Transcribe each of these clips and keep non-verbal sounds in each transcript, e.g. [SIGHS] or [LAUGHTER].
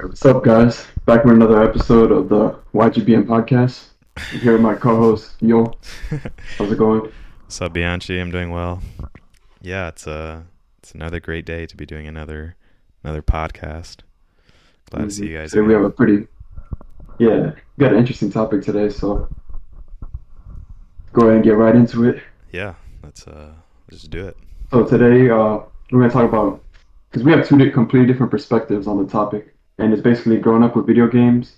What's up, guys? Back with another episode of the YGBM podcast. I'm here with my co-host Yo. [LAUGHS] How's it going? What's up, Bianchi? I'm doing well. Yeah, it's a it's another great day to be doing another another podcast. Glad to see you guys. Today we have a pretty, yeah, we got an interesting topic today. So go ahead and get right into it. Yeah, let's uh let's just do it. So today uh, we're gonna talk about because we have two completely different perspectives on the topic, and it's basically growing up with video games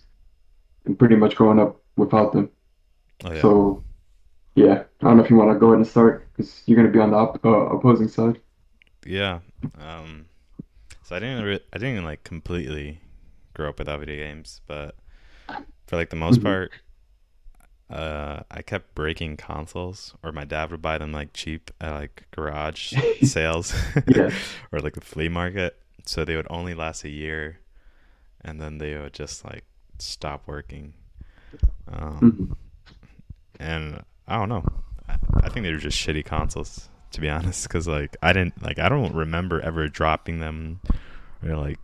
and pretty much growing up without them. Oh yeah. So yeah, I don't know if you want to go ahead and start because you're gonna be on the op- uh, opposing side. Yeah. Um. So I didn't re- I didn't like completely grow up without video games, but for like the most Mhm. part, uh, I kept breaking consoles, or my dad would buy them like cheap at like garage [LAUGHS] sales, [LAUGHS] or like the flea market. So they would only last a year, and then they would just like stop working. Um, Mhm. and I don't know. I, I think they were just shitty consoles, to be [LAUGHS] honest. Because like I didn't like I don't remember ever dropping them or like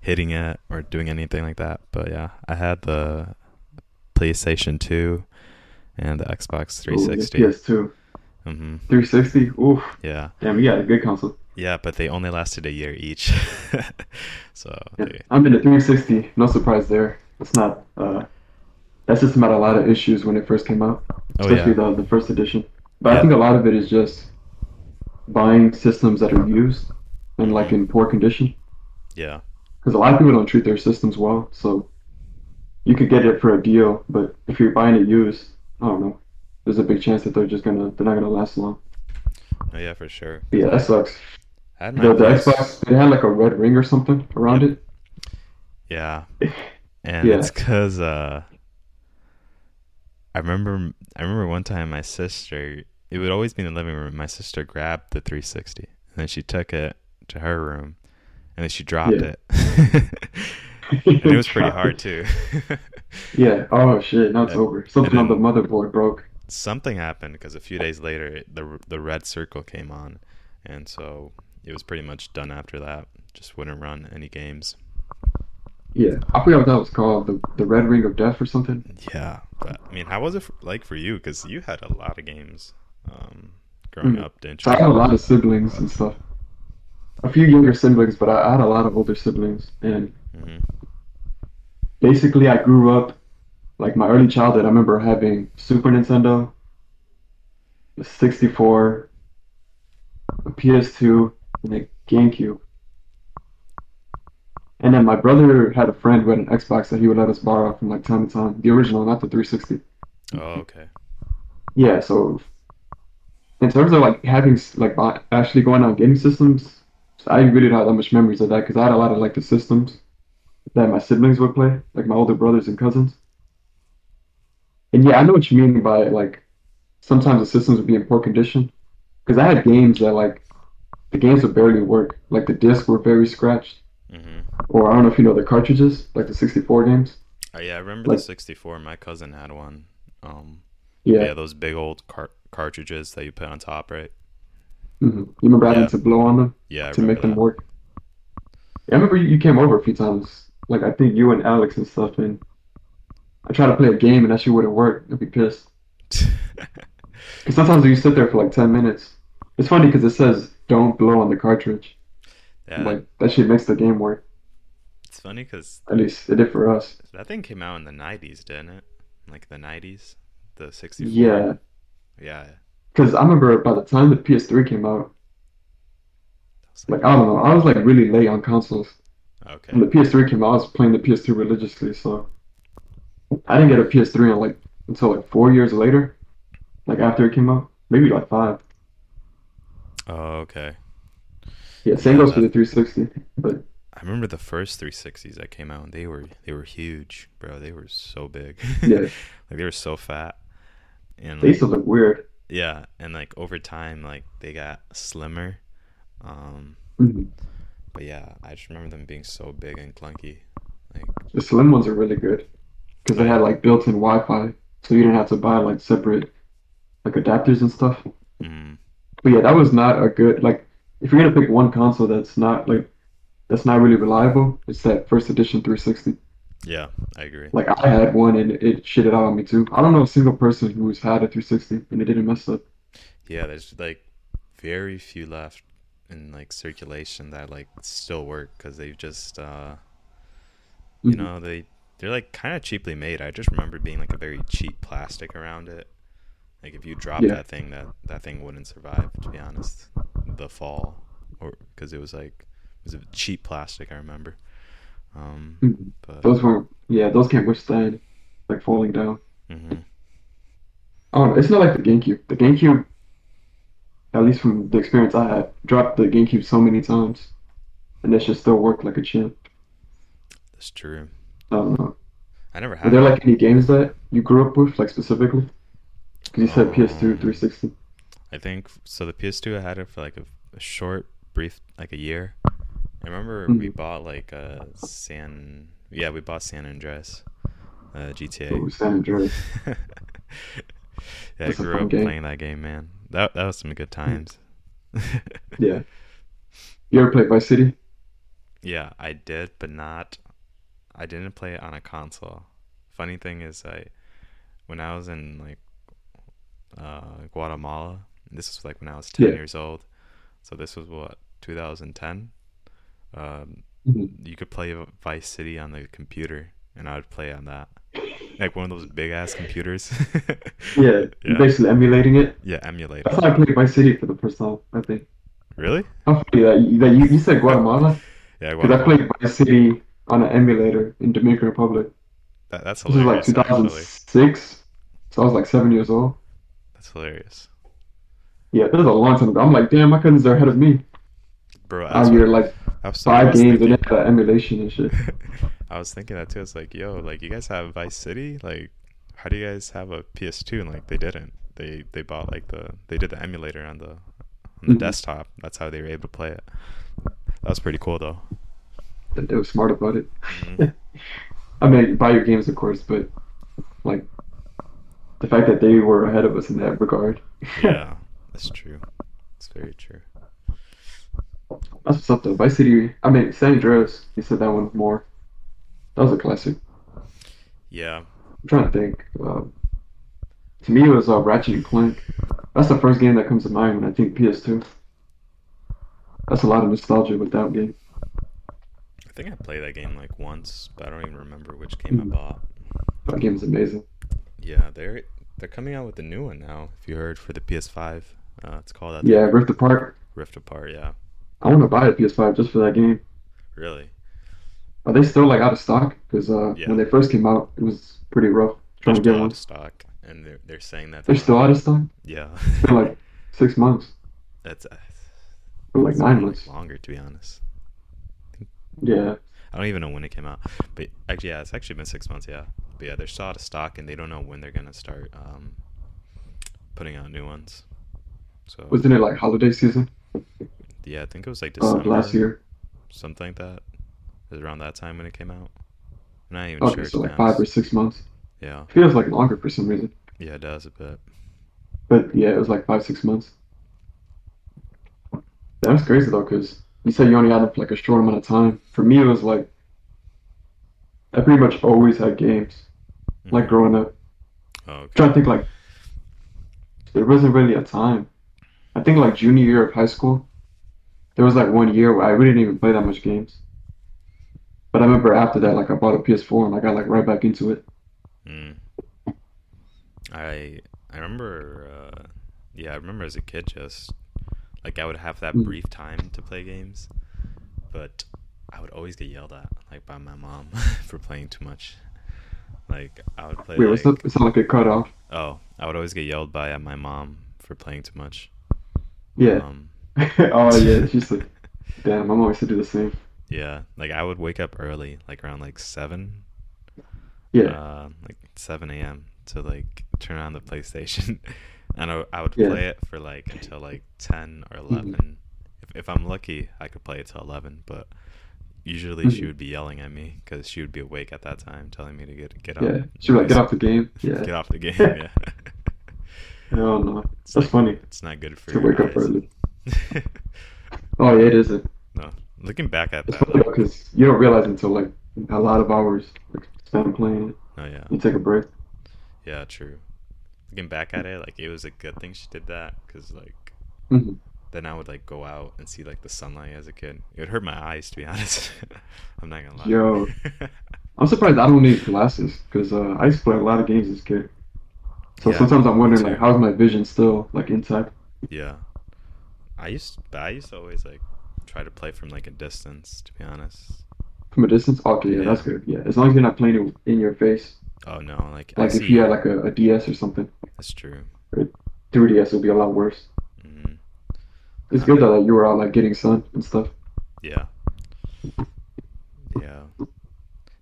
hitting it or doing anything like that. But yeah, I had the PlayStation Two and the Xbox Ooh, yeah, 360. PS2, hmm 360. Oof, Yeah, damn, you got a good console. Yeah, but they only lasted a year each. [LAUGHS] so Yeah. they, I'm in the 360. No surprise there. It's not. Uh, that system had a lot of issues when it first came out, oh especially yeah, the the first edition. But I think a lot of it is just buying systems that are used and like in poor condition. yeah, Because a lot of people don't treat their systems well, so you could get it for a deal, but if you're buying it used, I don't know. There's a big chance that they're just gonna they're not gonna last long. oh yeah, for sure. But yeah, that sucks. Had The, the Xbox it had like a red ring or something around it. Yeah, [LAUGHS] and Yeah. it's because uh, I remember I remember one time my sister. It would always be in the living room. My sister grabbed the 360 and then she took it to her room, and then she dropped Yeah. it. [LAUGHS] and it was pretty hard too. [LAUGHS] Yeah. Oh shit. Now it's over. Something on the motherboard broke. Something happened because a few days later it, the the red circle came on, and so it was pretty much done after that. Just wouldn't run any games. Yeah. I forgot what that was called. The the red ring of death or something. Yeah, but I mean, how was it f like for you? Because you had a lot of games um, growing Mhm. up, didn't So you? I had a lot of siblings and stuff. A few younger siblings, but I, I had a lot of older siblings, and hmm basically I grew up like my early childhood. I remember having Super Nintendo, the 64, a PS2, and a GameCube. And then my brother had a friend who had an Xbox that he would let us borrow from like time to time. The original, not the 360. Oh, okay. Yeah, so in terms of like having like actually going on gaming systems, I really don't have that much memories of that because I had a lot of like the systems that my siblings would play, like my older brothers and cousins. And yeah, I know what you mean by like sometimes the systems would be in poor condition because I had games that like the games would barely work, like the discs were very scratched, hmm or I don't know if you know the cartridges, like the 64 games. Oh, yeah, I remember Like- the 64. My cousin had one. Um, Yeah, yeah, those big old car- cartridges that you put on top, right? hmm you remember having Yeah. to blow on them? Yeah, I to make remember them that. work. Yeah, I remember you you came over a few times. Like I think you and Alex and stuff, and I tried to play a game and that shit wouldn't work. I'd be pissed. [LAUGHS] Because sometimes you sit there for like ten minutes. It's funny because it says don't blow on the cartridge. yeah, Like that shit makes the game work. it's funny because At least it did for us. that thing came out in the 90s, didn't it? Like the 90s, the 64. Yeah, yeah. because I remember by the time the PS3 came out, like I don't know, I was like really late on consoles. okay. When the PS3 came out, I was playing the PS2 religiously, so I didn't get a PS3 until like until like four years later, like after it came out, maybe like five. Oh, okay. Yeah, same goes for the 360. But I remember the first 360s that came out, and they were they were huge, bro. They were so big. [LAUGHS] yeah, like they were so fat. And they like, used to look weird. yeah, and like over time, like they got slimmer. Um, Mhm. but yeah, I just remember them being so big and clunky. Like, The slim ones are really good because they had like built-in Wi-Fi, so you didn't have to buy like separate like adapters and stuff. mm, But yeah, that was not a good like if you're gonna pick one console that's not like that's not really reliable. It's that first edition 360. Yeah, I agree. Like I had one and it shitted out on me too. I don't know a single person who's had a 360 and it didn't mess up. Yeah, there's like very few left in like circulation that like still work because they've just uh you Mhm. know they they're like kind of cheaply made. I just remember being like a very cheap plastic around it. Like if you dropped Yeah. that thing, that that thing wouldn't survive. To be honest, the fall or because it was like it was a cheap plastic. I remember. Um, Mhm. but Those weren't. Yeah, those can't withstand like falling down. mhm. Oh, it's not like the GameCube. The GameCube, at least from the experience I had, dropped the GameCube so many times, and it should still work like a champ. that's true. I don't know. I never had. Are there like any games that you grew up with, like specifically? You said PS2, Um, 360. I think so. The PS2, I had it for like a, a short, brief, like a year. I remember we Mhm. bought like a San. Yeah, we bought San Andreas, uh, Oh, GTA. San Andreas. [LAUGHS] yeah, I That's a grew up game. playing that game, man. That that was some good times. [LAUGHS] Yeah. You ever played Vice City? Yeah, I did, but not. I didn't play it on a console. Funny thing is, I when I was in like uh, Guatemala, this was like when I was ten Yeah. years old. So this was what 2010. Um, Mhm. you could play Vice City on the computer, and I would play on that, like one of those big ass computers. [LAUGHS] Yeah, Yeah. basically emulating it. yeah, emulate. That's how I played Vice City for the first time, I think. Really? How funny that you, that you, you said Guatemala? Yeah, Because I played Vice City on an emulator in Dominican Republic. That, that's This was like hilarious. actually. 2006, so I was like seven years old. That's hilarious, Yeah, this was a long time ago. I'm like, damn, my cousins are ahead of me. bro. I year like I was, five games thinking- that emulation and shit. [LAUGHS] I was thinking that too. It's like, yo, like you guys have Vice City. Like, how do you guys have a PS2? And like they didn't. They they bought like the they did the emulator on the on the Mhm. desktop. That's how they were able to play it. That was pretty cool though. They were smart about it. Mhm. [LAUGHS] I mean, buy your games, of course, but like the fact that they were ahead of us in that regard. yeah, [LAUGHS] that's true. It's very true. That's what's up though. Vice City, I mean, San Andreas, you said that one more. That was a classic. Yeah, I'm trying to think. Um, to me, it was uh, Ratchet and Clank. That's the first game that comes to mind when I think PS2. That's a lot of nostalgia with that game. I think I played that game like once, but I don't even remember which game I Mhm. bought. That game is amazing. Yeah, they're they're coming out with a new one now. If you heard for the PS5, uh, it's called that. Yeah, Rift Apart. Rift Apart. Yeah, I want to buy a PS5 just for that game. really. Are they still like out of stock? Because uh, Yeah. when they first came out, it was pretty rough They're trying to still get out of stock, and they're they're saying that They're they're still out of stock. Yeah, like [LAUGHS] six months, that's uh, like nine months. longer to be honest. Yeah, I don't even know when it came out, but actually, yeah, it's actually been six months. Yeah, but yeah, they're still out of stock, and they don't know when they're gonna start um, putting out new ones. So wasn't it like holiday season yeah, I think it was like uh, last year? something like that. It was around that time when it came out. I'm not even Okay, sure. so like five or six months. Yeah, Feels like longer for some reason, yeah, it does a bit. but yeah, it was like five six months. That was crazy though, because you said you only had it for like a short amount of time. For me, it was like I pretty much always had games. Like Mhm. growing up, Oh, okay. trying to think like there wasn't really a time. I think like junior year of high school, there was like one year where I really didn't even play that much games. But I remember after that, like I bought a PS4 and I got like right back into it. Mm. I I remember, uh, yeah, I remember as a kid just like I would have that Mm. brief time to play games, but I would always get yelled at like by my mom [LAUGHS] for playing too much. Like I would play Wait, like up? It's not like it cut off. oh I would always get yelled by at my mom for playing too much. Yeah. Um, [LAUGHS] oh yeah, [LAUGHS] just like damn. My mom used to do the same. yeah, like I would wake up early, like around like seven, Yeah. uh, like 7 a.m. to like turn on the PlayStation, and I, I would Yeah. play it for like until like 10 or 11. If, if I'm lucky, I could play it till 11, but usually she Mhm. would be yelling at me because she would be awake at that time, telling me to get get up. Yeah. She would like get off the game. [LAUGHS] Yeah, get off the game. [LAUGHS] Yeah. Hell no. It's That's not- funny. It's not good for you. To wake up early. [LAUGHS] Oh yeah, it isn't. no, Looking back at It's that, because you don't realize until like a lot of hours like, spent playing oh yeah, You take a break. yeah, true. Looking back at it, like it was a good thing she did that because like hmm then I would like go out and see like the sunlight as a kid. It would hurt my eyes to be [LAUGHS] honest. I'm not gonna lie. Yo. I'm surprised I don't need glasses because uh, I used to play a lot of games as a kid. So Yeah, sometimes I'm wondering like how's my vision still like intact yeah, I used, I used to always like try to play from like a distance. To be honest. from a distance? Okay, yeah, Yeah. that's good. Yeah, as long as you're not playing it in your face. Oh no, like I Like if see. you had like a, a DS or something, That's true. 3DS would be a lot worse. hmm It's good that you were out like getting sun and stuff. Yeah. Yeah.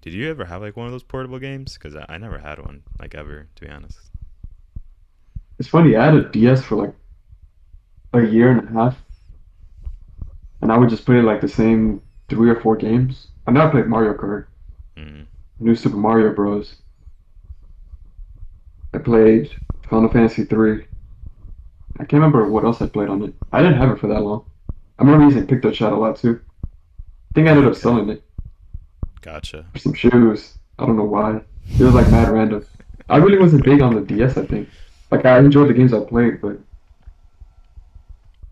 Did you ever have like one of those portable games? Because I, I never had one, like ever, to be honest. It's funny, I had a DS for like a year and a half, and I would just play like the same three or four games. I never played Mario Kart, Mm. New Super Mario Bros. I played Final Fantasy 3. I can't remember what else I played on it. I didn't have it for that long. I remember using Picto Chat a lot too. I think I ended up selling it Gotcha. for some shoes. I don't know why. It was like mad random. I really wasn't big on the DS, I think. Like I enjoyed the games I played, but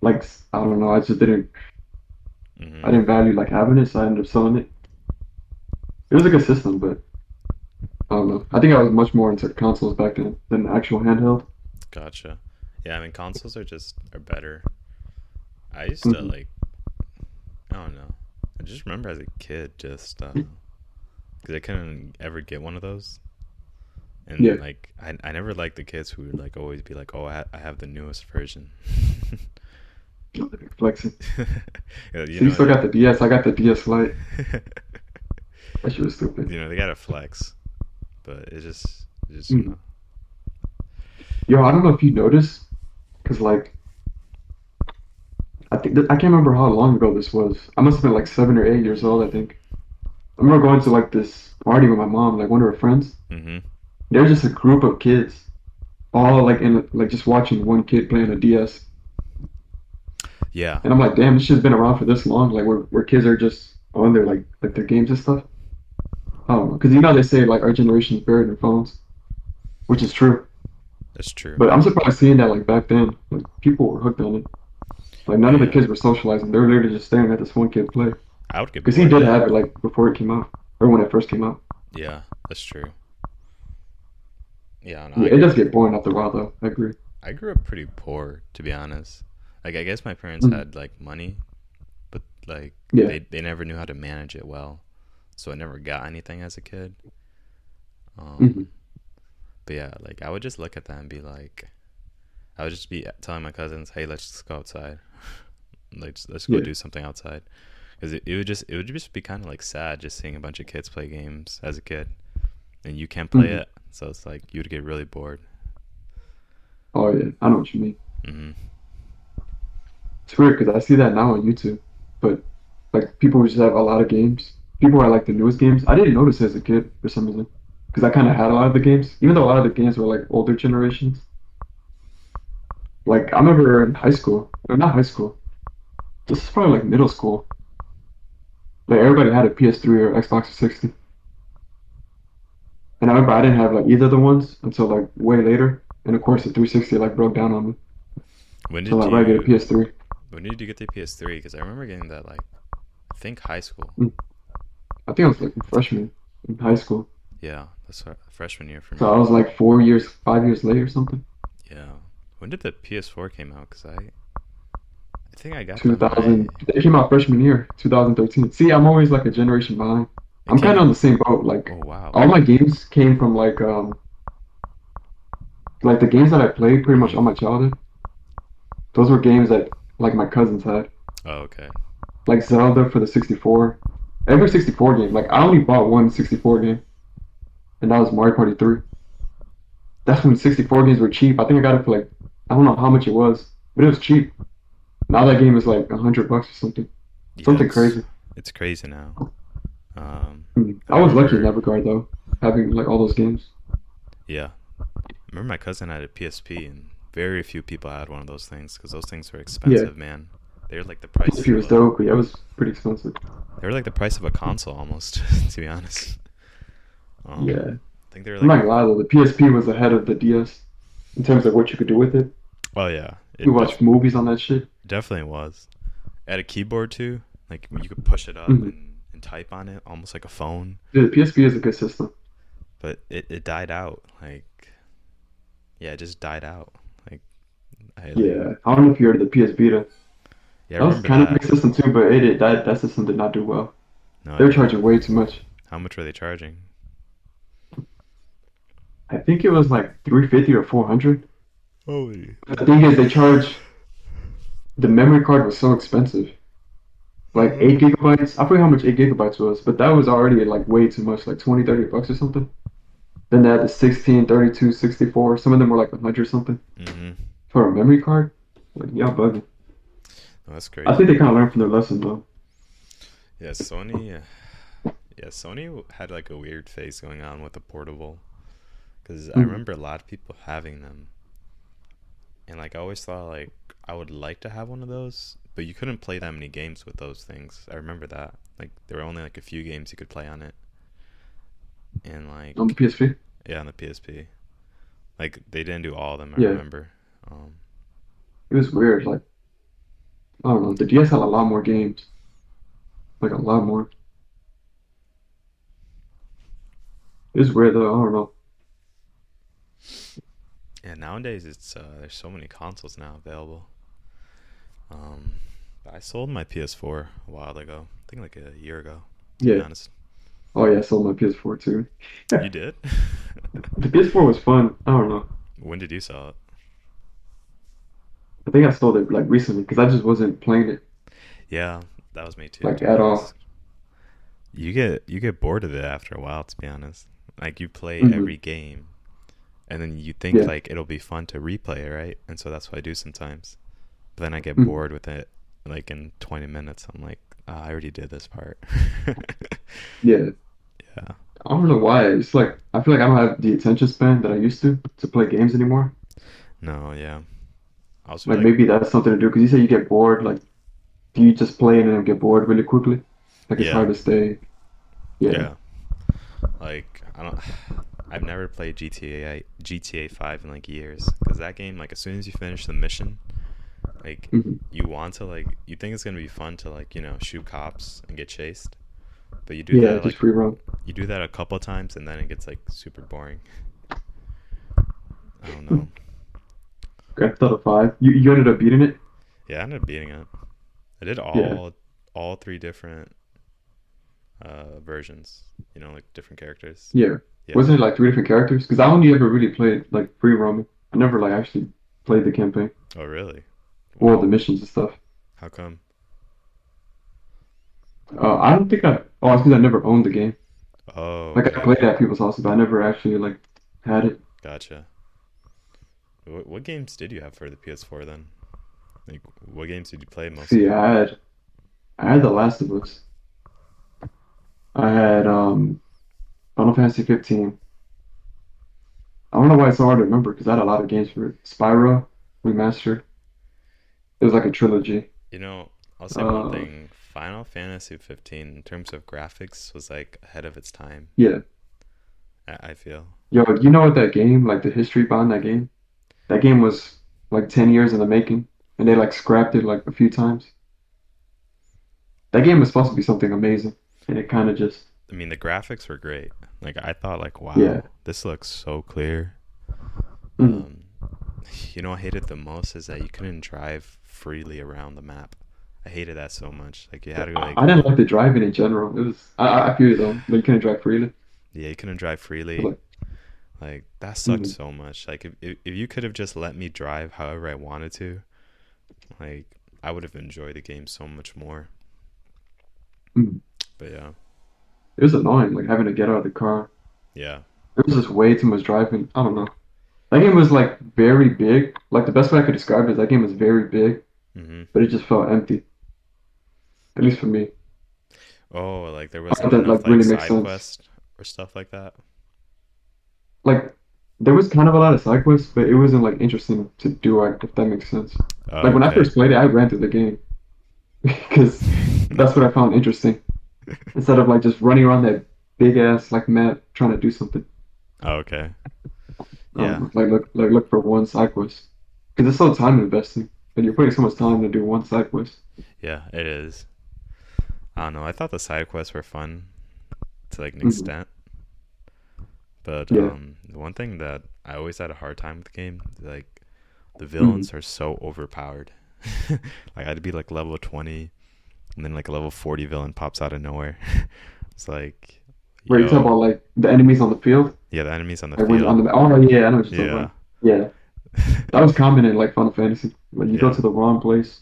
like I don't know, I just didn't hmm I didn't value like having it, so I ended up selling it. It was a good system, but I don't know. I think I was much more into consoles back then than actual handheld. Gotcha. Yeah, I mean consoles are just are better. I used to Mhm. like, I don't know. I just remember as a kid, just because I couldn't ever get one of those. And Yeah. like, I I never liked the kids who would like always be like, "Oh, I, ha- I have the newest version." [LAUGHS] Flexing. [LAUGHS] Yeah, So you still got the DS. I got the DS Lite. [LAUGHS] That shit was stupid. you know, they got to flex, but it just, it just, Mm. you know, Yo, I don't know if you noticed, cause like, I think th- I can't remember how long ago this was. I must have been like seven or eight years old. I think. I remember going to like this party with my mom, like one of her friends. hmm There was just a group of kids, all like in like just watching one kid playing a DS, yeah, and I'm like, damn, this shit's been around for this long. Like where where kids are just on their like like their games and stuff. I don't know, cause you know they say like our generation is buried in phones, which is true. That's true. But I'm surprised seeing that like back then, like people were hooked on it. Like none of the kids were socializing; they were literally just staring at this one kid play. I would get Because he did have it like before it came out, or when it first came out. Yeah, that's true. Yeah, no, Yeah, it does get boring after a while, though. I agree. I grew up pretty poor, to be honest. Like, I guess my parents Mhm. had like money, but like Yeah. they they never knew how to manage it well, so I never got anything as a kid. Um, Mhm. But yeah, like I would just look at that and be like, I would just be telling my cousins, "Hey, let's just go outside. [LAUGHS] let's let's go Yeah. do something outside." Because it, it would just it would just be kind of like sad just seeing a bunch of kids play games as a kid, and you can't play Mhm. it, so it's like you'd get really bored. Oh yeah, I know what you mean. hmm It's weird because I see that now on YouTube, but like people just have a lot of games. People are like the newest games. I didn't notice as a kid for some reason, because I kind of had a lot of the games, even though a lot of the games were like older generations. Like I remember in high school, or not high school. This is probably like middle school. Like everybody had a PS3 or Xbox 360. And I remember I didn't have like either of the ones until like way later. And of course the 360 like broke down on me. When did So like you I get a PS3. when did you get the PS3? Because I remember getting that like I think high school. Mm. I think I was like a freshman in high school. Yeah, that's freshman year for me. So I was like four years, five years late or something. Yeah. When did the PS4 came out? Because I, I think I got that 2000. my- It came out freshman year, 2013. See, I'm always like a generation behind. I'm kind of on the same boat. Like Oh wow. all my games came from like um, like the games that I played pretty much all my childhood. Those were games that like my cousins had, Oh okay. like Zelda for the 64. Every 64 game. Like I only bought one 64 game, and that was Mario Party 3. That's when 64 games were cheap. I think I got it for like I don't know how much it was, but it was cheap. Now that game is like a hundred bucks or something. Yeah, Something it's- crazy. It's crazy now. Um, Mm. I was lucky in that regard though, having like all those games. yeah. I remember my cousin had a PSP, and very few people had one of those things because those things were expensive, man. They're like the price. PSP was dope, yeah, it was pretty expensive. They were like the price of a console almost, [LAUGHS] to be honest. Um, yeah. I think they were I'm not like. gonna lie though, the PSP was ahead of the DS in terms of what you could do with it. Oh yeah, it You watch movies on that shit. definitely was. It had a keyboard too. Like you could push it up Mhm. and, and type on it, almost like a phone. Yeah, the PSP is a good system. But it, it died out. Like, yeah, it just died out. Like, I, Yeah, I don't know if you heard of the PS Vita. yeah, I that was kind of a that. big system too, but it did, that that system did not do well. No, They were charging way too much. How much were they charging? I think it was like 350 or 400. Holy. The thing is, they charge. The memory card was so expensive. Like 8 gigabytes. I forget how much 8 gigabytes was, but that was already like way too much, like 20, 30 bucks or something. Then they had the 16, 32, 64. Some of them were like 100 or something Mm-hmm. for a memory card. Like, y'all bugging. Oh, that's crazy. I think they kind of learned from their lesson though. Yeah, Sony. Yeah, Sony had like a weird phase going on with the portable, because I Mhm. remember a lot of people having them, and like I always thought like I would like to have one of those, but you couldn't play that many games with those things. I remember that. Like there were only like a few games you could play on it, and like On the PSP. yeah, on the PSP, like they didn't do all of them. I Yeah. remember. Um, It was weird. Like, I don't know. The DS had a lot more games. Like, a lot more. It was weird though. I don't know. Yeah, nowadays it's uh, there's so many consoles now available. Um, but I sold my PS4 a while ago. I think like a year ago. To be Yeah. honest, Oh yeah, I sold my PS4 too. [LAUGHS] you did. The PS4 was fun. I don't know. when did you sell it? I think I sold it like recently because I just wasn't playing it. Yeah, that was me too. Like, at all. You get you get bored of it after a while. To be honest, like you play Mhm. every game, and then you think Yeah. like it'll be fun to replay it, right? And so that's what I do sometimes. But then I get Mhm. bored with it. Like in 20 minutes, I'm like, ah, I already did this part. [LAUGHS] Yeah. yeah. I don't know why. It's like I feel like I don't have the attention span that I used to to play games anymore. No, yeah. Like like, maybe that's something to do because you say you get bored. Like, do you just play and then get bored really quickly? Like it's Yeah. hard to stay. Yeah. yeah. Like I don't. I've never played GTA GTA 5 in like years because that game, like as soon as you finish the mission, like Mhm. you want to like you think it's gonna be fun to like you know shoot cops and get chased, but you do Yeah, that just like you do that a couple times and then it gets like super boring. I don't know. [LAUGHS] Grand Theft Auto Five. You you ended up beating it. Yeah, I ended up beating it. I did all Yeah. all three different uh versions. You know, like different characters. Yeah. Yeah. Wasn't it like three different characters? Because I only ever really played like free roaming. I never like actually played the campaign Oh really? or the missions and stuff. How come? Uh, I don't think I. Oh, it's because I never owned the game. Oh, Like I played at people's houses, but I never actually like had it. Gotcha. What, what games did you have for the PS4 then? Like, what games did you play most? See, I had, I had The Last of Us. I had um, Final Fantasy 15. I don't know why it's so hard to remember because I had a lot of games for it. Spyro Remastered. It was like a trilogy. You know, I'll say one Uh, thing. Final Fantasy 15, in terms of graphics, was like ahead of its time. Yeah. I, I feel. Yo, you know what that game, like the history behind that game? That game was like 10 years in the making, and they like scrapped it like a few times. That game was supposed to be something amazing, and it kind of just, I mean, the graphics were great. Like, I thought, like, wow, Yeah. this looks so clear. mm, Um, you know, I hated the most is that you couldn't drive freely around the map. I hated that so much. Like, you had to I like, I didn't like the driving in general. It was, I, I feel though, but you couldn't drive freely. yeah, you couldn't drive freely. Like- Like that sucked Mhm. so much. Like if, if if you could have just let me drive however I wanted to, like I would have enjoyed the game so much more. Mhm. But yeah, It was annoying, like having to get out of the car. yeah, It was just way too much driving. I don't know. That game was like very big. Like the best way I could describe it is that game was very big, hmm but it just felt empty. At least for me. Oh, like there wasn't that, enough like, really like side sense. quest or stuff like that. Like there was kind of a lot of side quests, but it wasn't like interesting to do. Like if that makes sense. Oh, Like when I first played it, I ran through the game. [LAUGHS] because [LAUGHS] that's what I found interesting. [LAUGHS] Instead of like just running around that big ass like map trying to do something. Oh, okay. Yeah. Um, like look like look for one side quest because it's so time investing, and you're putting so much time to do one side quest. Yeah, it is. I don't know. I thought the side quests were fun to like an hmm extent, but Yeah. um, the one thing that I always had a hard time with the game, like the villains are so overpowered. [LAUGHS] like I'd be like level 20 and then like a level 40 villain pops out of nowhere. [LAUGHS] it's like, Where you talk yo, about like the enemies on the field, yeah, the enemies on the like when on field. the oh yeah, I know what you're talking Yeah. about. Yeah, [LAUGHS] that was common in like Final Fantasy. When you go to the wrong place,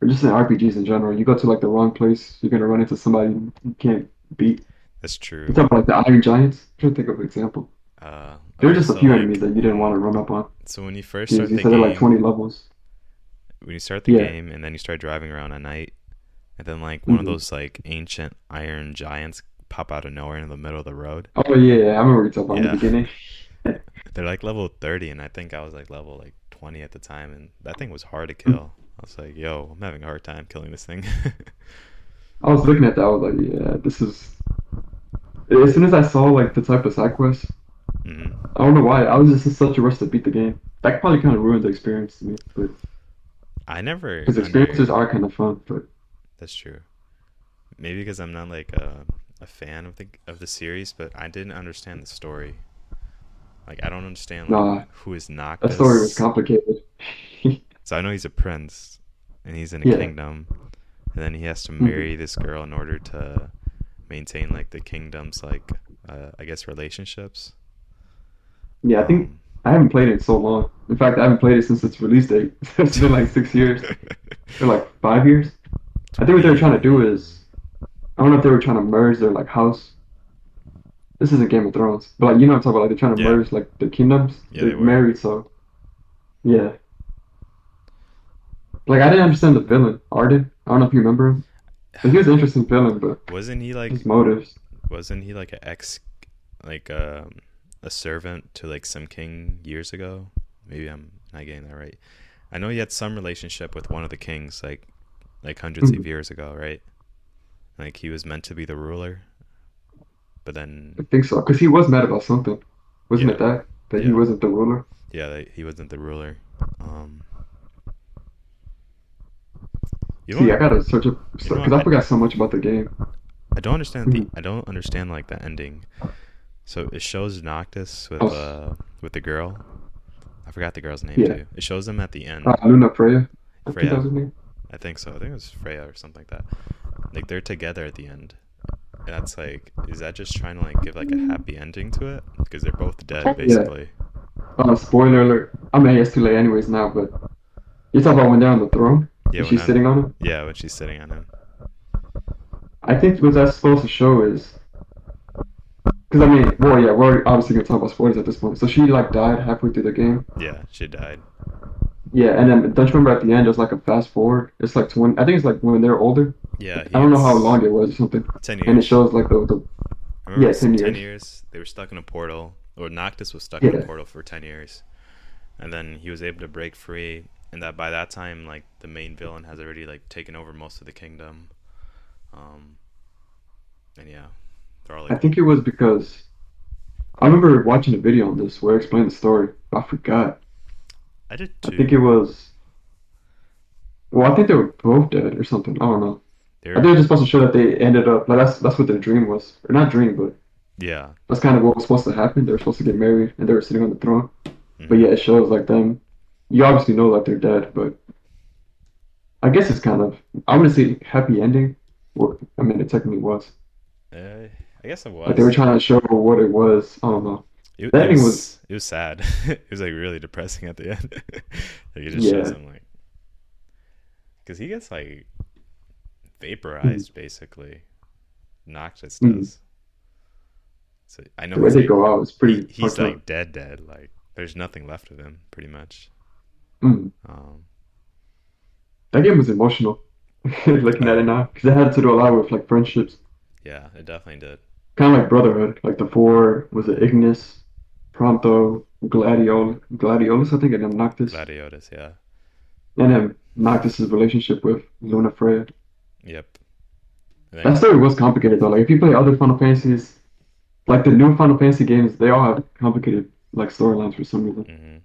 or just in RPGs in general, you go to like the wrong place, you're gonna run into somebody you can't beat. that's You true. talk about like the Iron Giants. I'm trying to think of an example. Uh, There were okay, just a so few enemies that you didn't want to run up on. so when you first start you the they're like 20 levels. when you start the Yeah. game and then you start driving around at night, and then like one of hmm those like ancient iron giants pop out of nowhere in the middle of the road. Oh yeah, yeah, I remember you're talking about in the beginning. [LAUGHS] [LAUGHS] they're like level 30, and I think I was like level like 20 at the time, and that thing was hard to kill. I was like, yo, I'm having a hard time killing this thing. [LAUGHS] I was looking at that, I was like, yeah, this is. As soon as I saw like the type of side quest, hmm I don't know why, I was just in such a rush to beat the game. That probably kind of ruined the experience to me, but I never because experiences are kind of fun. But That's true. Maybe because I'm not like a, a fan of the of the series, but I didn't understand the story. Like I don't understand like nah, who is that story was complicated. [LAUGHS] So I know he's a prince, and he's in a Yeah. kingdom, and then he has to hmm marry this girl in order to maintain like the kingdom's like uh, I guess relationships. Yeah, I think Um, I haven't played it in so long. In fact, I haven't played it since its release date. [LAUGHS] It's been like six years, [LAUGHS] or like five years. I think what they were trying to do is, I don't know if they were trying to merge their like house. This isn't Game of Thrones, but like you know what I'm talking about. Like they're trying to Yeah, merge like the kingdoms. yeah, they They're were. married, so yeah. Like I didn't understand the villain, Ardyn. I don't know if you remember him. Like he was an interesting villain, but Wasn't he like his motives. wasn't he like an ex like um a servant to like some king years ago? Maybe I'm not getting that right. I know he had some relationship with one of the kings like like hundreds of Mhm. years ago, right? Like he was meant to be the ruler, but then I think so, because he was mad about something. Wasn't yeah, it that that he wasn't the ruler? yeah, he wasn't the ruler. Um, you know See, I gotta search up You know because? I I forgot so much about the game. I don't understand the Mhm. I don't understand like the ending. So it shows Noctis with Oh, uh with the girl. I forgot the girl's name yeah. too. It shows them at the Uh, end. Luna Freya. I think that Freya, was her name. I think so. I think it was Freya or something like that. Like they're together at the end. And that's like, is that just trying to like give like a happy ending to it? Because they're both dead Yeah. basically. Uh, spoiler alert. I mean, it's too late anyways now, but you talk about when they're on the throne Yeah, when she's I'm sitting on him. yeah when she's sitting on him. I think what that's supposed to show is because I mean, well, yeah, we're obviously gonna talk about spoilers at this point. So she like died halfway through the game. Yeah, she died. Yeah, and then don't you remember at the end? There's like a fast forward. It's like when I think it's like when they're older. Yeah, I don't know how long it was or something, ten years. and it shows like the, the I yeah ten ten years. years. They were stuck in a portal, or Noctis was stuck in a portal for ten years, and then he was able to break free. And that by that time, like the main villain has already like taken over most of the kingdom. Um, and yeah, they're all Like, I think it was because I remember watching a video on this where it explained the story. I forgot. I did I think it was. Well, I think they were both dead or something. I don't know. I They're think it was just supposed to show that they ended up like that's that's what their dream was, or not dream, but yeah. that's kind of what was supposed to happen. They were supposed to get married and they were sitting on the throne. But hmm yeah, it shows like them. You obviously know like they're dead, but I guess it's kind of I wouldn't say happy ending. Well, I mean, it technically was. Uh, I guess it was. Like they were trying to show what it was. I don't know. It, The it was was it was sad. [LAUGHS] it was like really depressing at the end. [LAUGHS] like it just shows him like because he gets like Mhm. vaporized basically. Noctis Mhm. does. So I know The way they like go out is he, pretty he's fucked up. like dead dead. Like there's nothing left of him pretty much. Mm. Um That game was emotional. [LAUGHS] Looking at it now, because it had to do a lot with like friendships, yeah, it definitely did. kind of like brotherhood. Like the four was it Ignis, Prompto, Gladiol, Gladiolus, I think, and then Noctis, Gladiolus, yeah. and then Noctis's relationship with Luna Freya. Yep. That story was complicated though. Like if you play other Final Fantasies, like the new Final Fantasy games, they all have complicated like storylines for some reason. hmm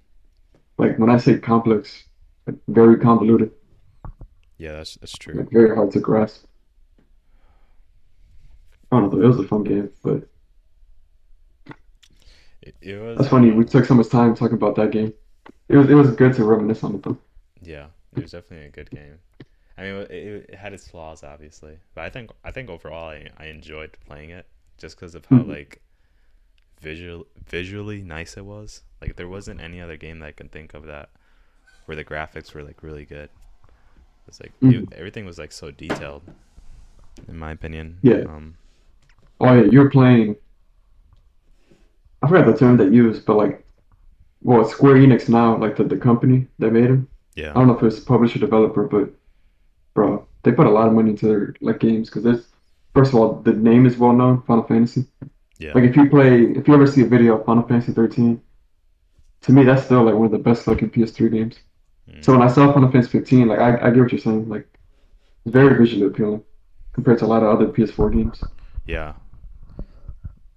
Like when I say complex, like very convoluted, Yeah, that's that's true. like very hard to grasp. I don't know, it was a fun game, but It, was. that's funny. We took so much time talking about that game. It was it was good to reminisce on it though. Yeah, it was definitely a good game. I mean, it, it, had its flaws, obviously, but I think I think overall I, I enjoyed playing it just because of how Mhm. like visual visually nice it was. Like there wasn't any other game that I can think of that where the graphics were like really good. It's like Mhm. it- everything was like so detailed, in my opinion. Yeah. Um, Oh yeah, you're playing. I forgot the term they used, but like, well, Square Enix now, like the, the company that made them. yeah. I don't know if it's publisher developer, but bro, they put a lot of money into their like games because there's first of all the name is well known, Final Fantasy. Yeah. Like if you play, if you ever see a video of Final Fantasy 13, to me that's still like one of the best looking PS3 games. Mm. So when I saw Final Fantasy 15, like I, I get what you're saying, like it's very visually appealing compared to a lot of other PS4 games. Yeah.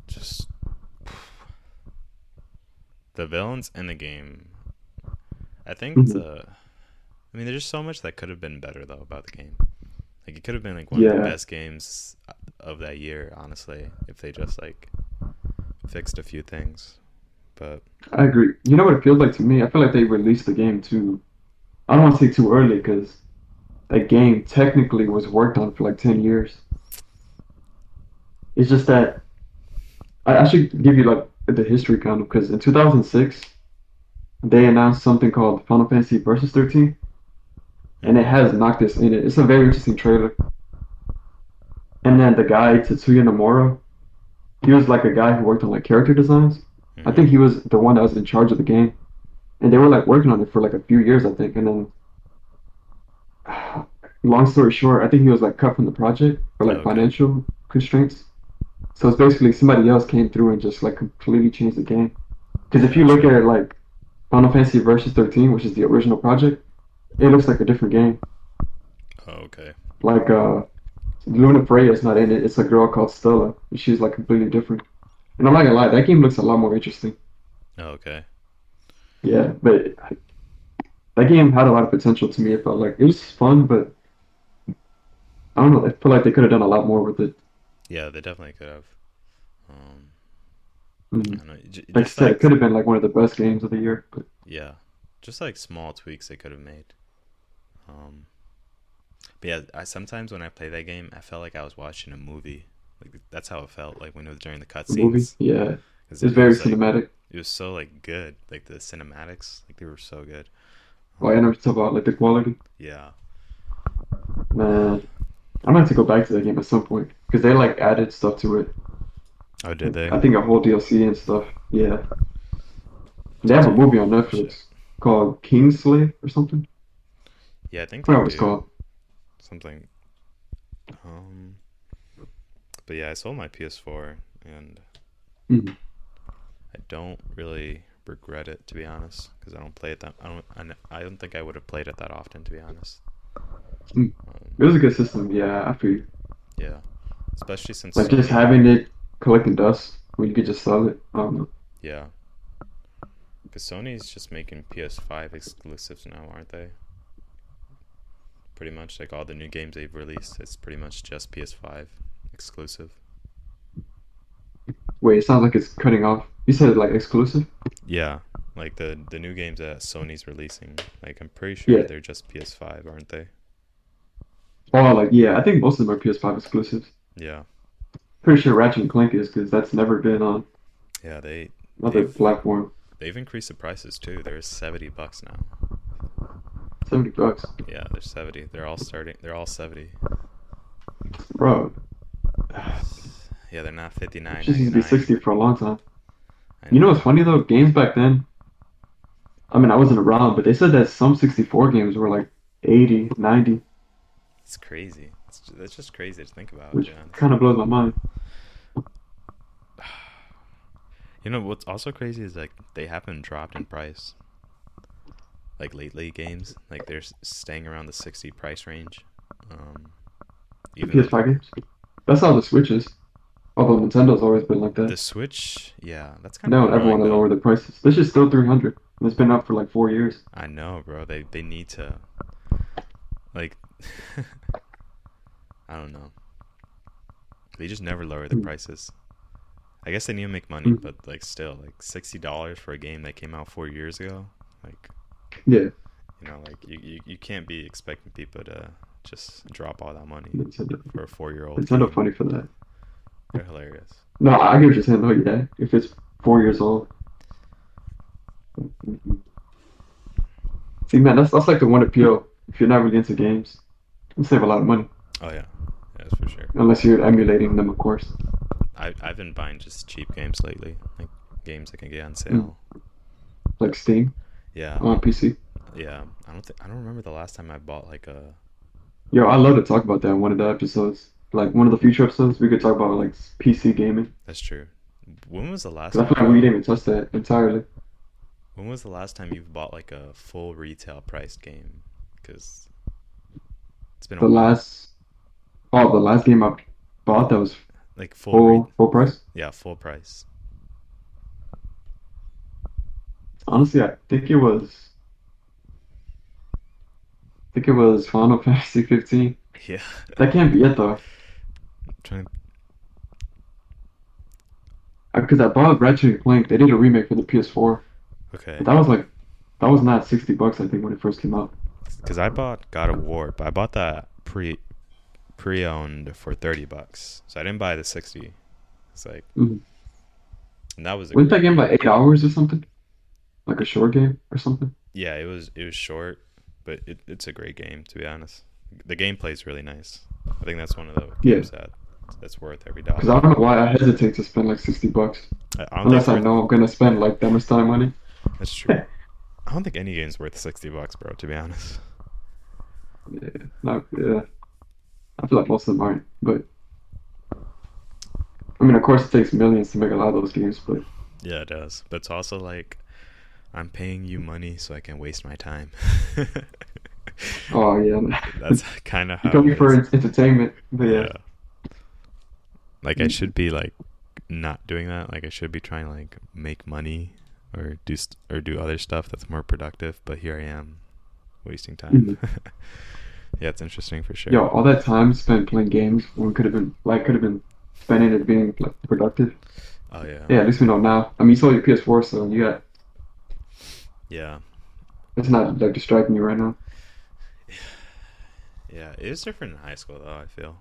Just the villains in the game. I think Mhm. the I mean there's just so much that could have been better though about the game. Like it could have been like one of the best games of that year, honestly, if they just like fixed a few things. But I agree. You know what it feels like to me? I feel like they released the game too. I don't want to say too early because that game technically was worked on for like 10 years. It's just that I, I should give you like the history kind of because in 2006 they announced something called Final Fantasy Versus 13 and it has Noctis in it. It's a very interesting trailer. And then the guy Tetsuya Nomura, he was like a guy who worked on like character designs. I mhm. think he was the one that was in charge of the game, and they were like working on it for like a few years, I think. And then, [SIGHS] long story short, I think he was like cut from the project for like Okay. financial constraints. So it's basically somebody else came through and just like completely changed the game. Because if you look at it like Final Fantasy Versus 13, which is the original project, it looks like a different game. Oh, okay. Like uh, Luna Freya is not in it. It's a girl called Stella, and she's like completely different. And I'm not gonna lie, that game looks a lot more interesting. Oh, okay. Yeah, but I- that game had a lot of potential to me. It felt like it was fun, but I don't know. I feel like they could have done a lot more with it. Yeah, they definitely could have. Um, Mm. I don't know, j- Like I said, like it could have been like one of the best games of the year. But Yeah, just like small tweaks they could have made. Um, but yeah, I sometimes when I play that game, I felt like I was watching a movie. Like that's how it felt like when it was during the cutscenes. yeah, it's very was, like, cinematic. it was so like good, like the cinematics, like they were so good. Well, I never talk about like the quality. Yeah, Man, I'm gonna have to go back to that game at some point because they like added stuff to it. oh, did they? I think a whole DLC and stuff. Yeah, they have a movie on Netflix called Kingsglaive or something. Yeah, I think they what it's called. something. Um, but yeah, I sold my PS4 and Mhm. I don't really regret it to be honest because I don't play it that I don't I, don't think I would have played it that often to be honest. Mm. Um, It was a good system. Yeah, I feel yeah, especially since Like just having it collecting dust when you could just sell it. I don't know. yeah, because Sony's just making PS5 exclusives now, aren't they? Pretty much like all the new games they've released, it's pretty much just PS5 exclusive. Wait, it sounds like it's cutting off. You said like exclusive? Yeah, like the the new games that Sony's releasing, like I'm pretty sure Yeah. they're just PS5, aren't they? Oh, like yeah, I think most of them are PS5 exclusives. Yeah, Pretty sure Ratchet and Clank is because that's never been on yeah, they another They've- platform. they've increased the prices too. They're seventy bucks now. Seventy bucks, Yeah, they're seventy. They're all starting. They're all seventy. bro. Yeah, they're not fifty nine. Just used to be sixty for a long time. I You know what's funny though? Games back then. I mean, I wasn't around, but they said that some 64 games were like 80, 90, It's crazy. That's just crazy to think about. which kind of blows my mind. [SIGHS] You know what's also crazy is like they haven't dropped in price. like lately games. Like they're staying around the sixty price range. Um, even like PS5 games. That's how the Switch is. Although Nintendo's always been like that. the. Switch, yeah, that's kind They of don't ever want to lower the prices. This is still three hundred. It's been up for like four years. I know, bro. They they need to like [LAUGHS] I don't know. They just never lower the Mm. prices. I guess they need to make money, Mm. but like still, like sixty dollars for a game that came out four years ago, like Yeah. you know, like you, you, you can't be expecting people to just drop all that money for a four year old. Nintendo funny for that. They're hilarious. No, I get what you're saying though, yeah. If it's four years old. See man, that's that's like the one appeal. If you're not really into games, you save a lot of money. Oh yeah, for sure. Unless you're emulating them of course. I I've been buying just cheap games lately, like games that can get on Mm. sale. Like Steam Yeah, on PC. yeah. I don't think I don't remember the last time I bought like a Yo, I love to talk about that in one of the episodes. Like one of the future episodes, we could talk about like PC gaming. That's true. When was the last 'Cause I time? feel like we didn't even touch that entirely. When was the last time you bought like a full retail priced game? Because it's been a The while. last, oh, the last game I bought that was like full, re- full full price. yeah, full price. Honestly, I think it was. I think it was Final [LAUGHS] Fantasy 15. Yeah, That can't be it though, I'm trying. because uh, I bought Ratchet and Clank. They did a remake for the PS4. Okay, But that was like, that was not 60 bucks. I think when it first came out. because I bought God of War, but I bought that pre pre-owned for thirty bucks, so I didn't buy the sixty. It's like, Mhm. and that was a Wasn't that game like eight hours or something? Like a short game or something? Yeah, it was it was short, but it, it's a great game to be honest. The gameplay is really nice. I think that's one of the Yeah. games that that's worth every dollar Because. I don't know why I hesitate to spend like 60 bucks I, unless I know I'm gonna spend like that much time money that's true. [LAUGHS] I don't think any game's worth sixty bucks, bro. To be honest. Yeah, no, yeah. I feel like most of them aren't, but I mean, of course, it takes millions to make a lot of those games, but Yeah, it does. But it's also like I'm paying you money so I can waste my time. [LAUGHS] oh yeah, That's kind of how here for entertainment, but yeah, Yeah. Like I should be like not doing that. Like I should be trying to like make money or do st- or do other stuff that's more productive. But here I am, wasting time. Mm-hmm. [LAUGHS] yeah, it's interesting for sure. yo, all that time spent playing games when could have been like could have been spending it being like productive. Oh yeah. Yeah, at least we know now. I mean, you saw your PS4, so you got Yeah. it's not like distracting you right now. [SIGHS] Yeah, it is different in high school though. I feel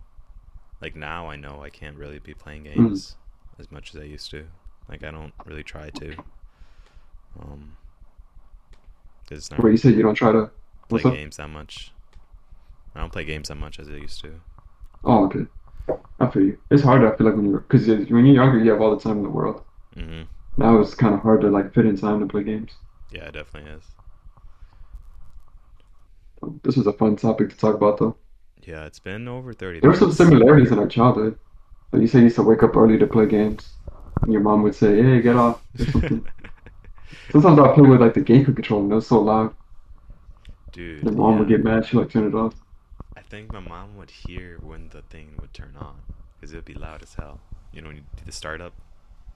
like now I know I can't really be playing Mm. games as much as I used to. Like I don't really try to. Um, 'cause it's not Wait, you said you don't try to. play games that much. I don't play games that much as I used to. Oh, okay. I feel you. It's hard. I feel like when you're because when you're younger, you have all the time in the world. Mm-hmm. Now it's kind of hard to like fit in time to play games. Yeah, it definitely is. This was a fun topic to talk about, though. Yeah, it's been over thirty. There were some similarities in our childhood. Like you said, you used to wake up early to play games. And your mom would say, "Hey, get off." Or something. [LAUGHS] Sometimes I play with like the game controller. and It was so loud. Dude, The mom would get mad. She like turn it off. I think my mom would hear when the thing would turn on because it would be loud as hell. You know when you do the startup,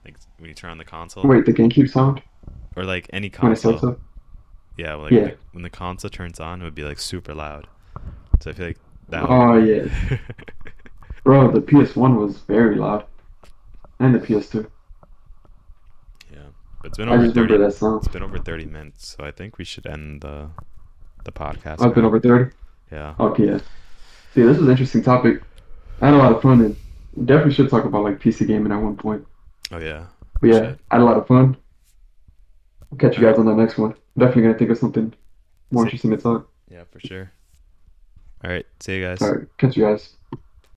like when you turn on the console, Wait, the GameCube sound or like any when it starts console. Yeah, like Yeah. When, the, when the console turns on, it would be like super loud. So I feel like that. Oh would... yeah, [LAUGHS] bro. The PS1 was very loud, and the PS2. yeah, but it's been I over just thirty. remember that sound. It's been over thirty minutes, so I think we should end the the podcast. I've been over thirty. Yeah. Okay, yeah. See, this is an interesting topic. I had a lot of fun, and definitely should talk about like PC gaming at one point. Oh yeah. But yeah, Should. I had a lot of fun. I'll catch you guys on the next one. Definitely gonna think of something more See- interesting to talk. Yeah, for sure. All right. See you guys. All right, catch you guys.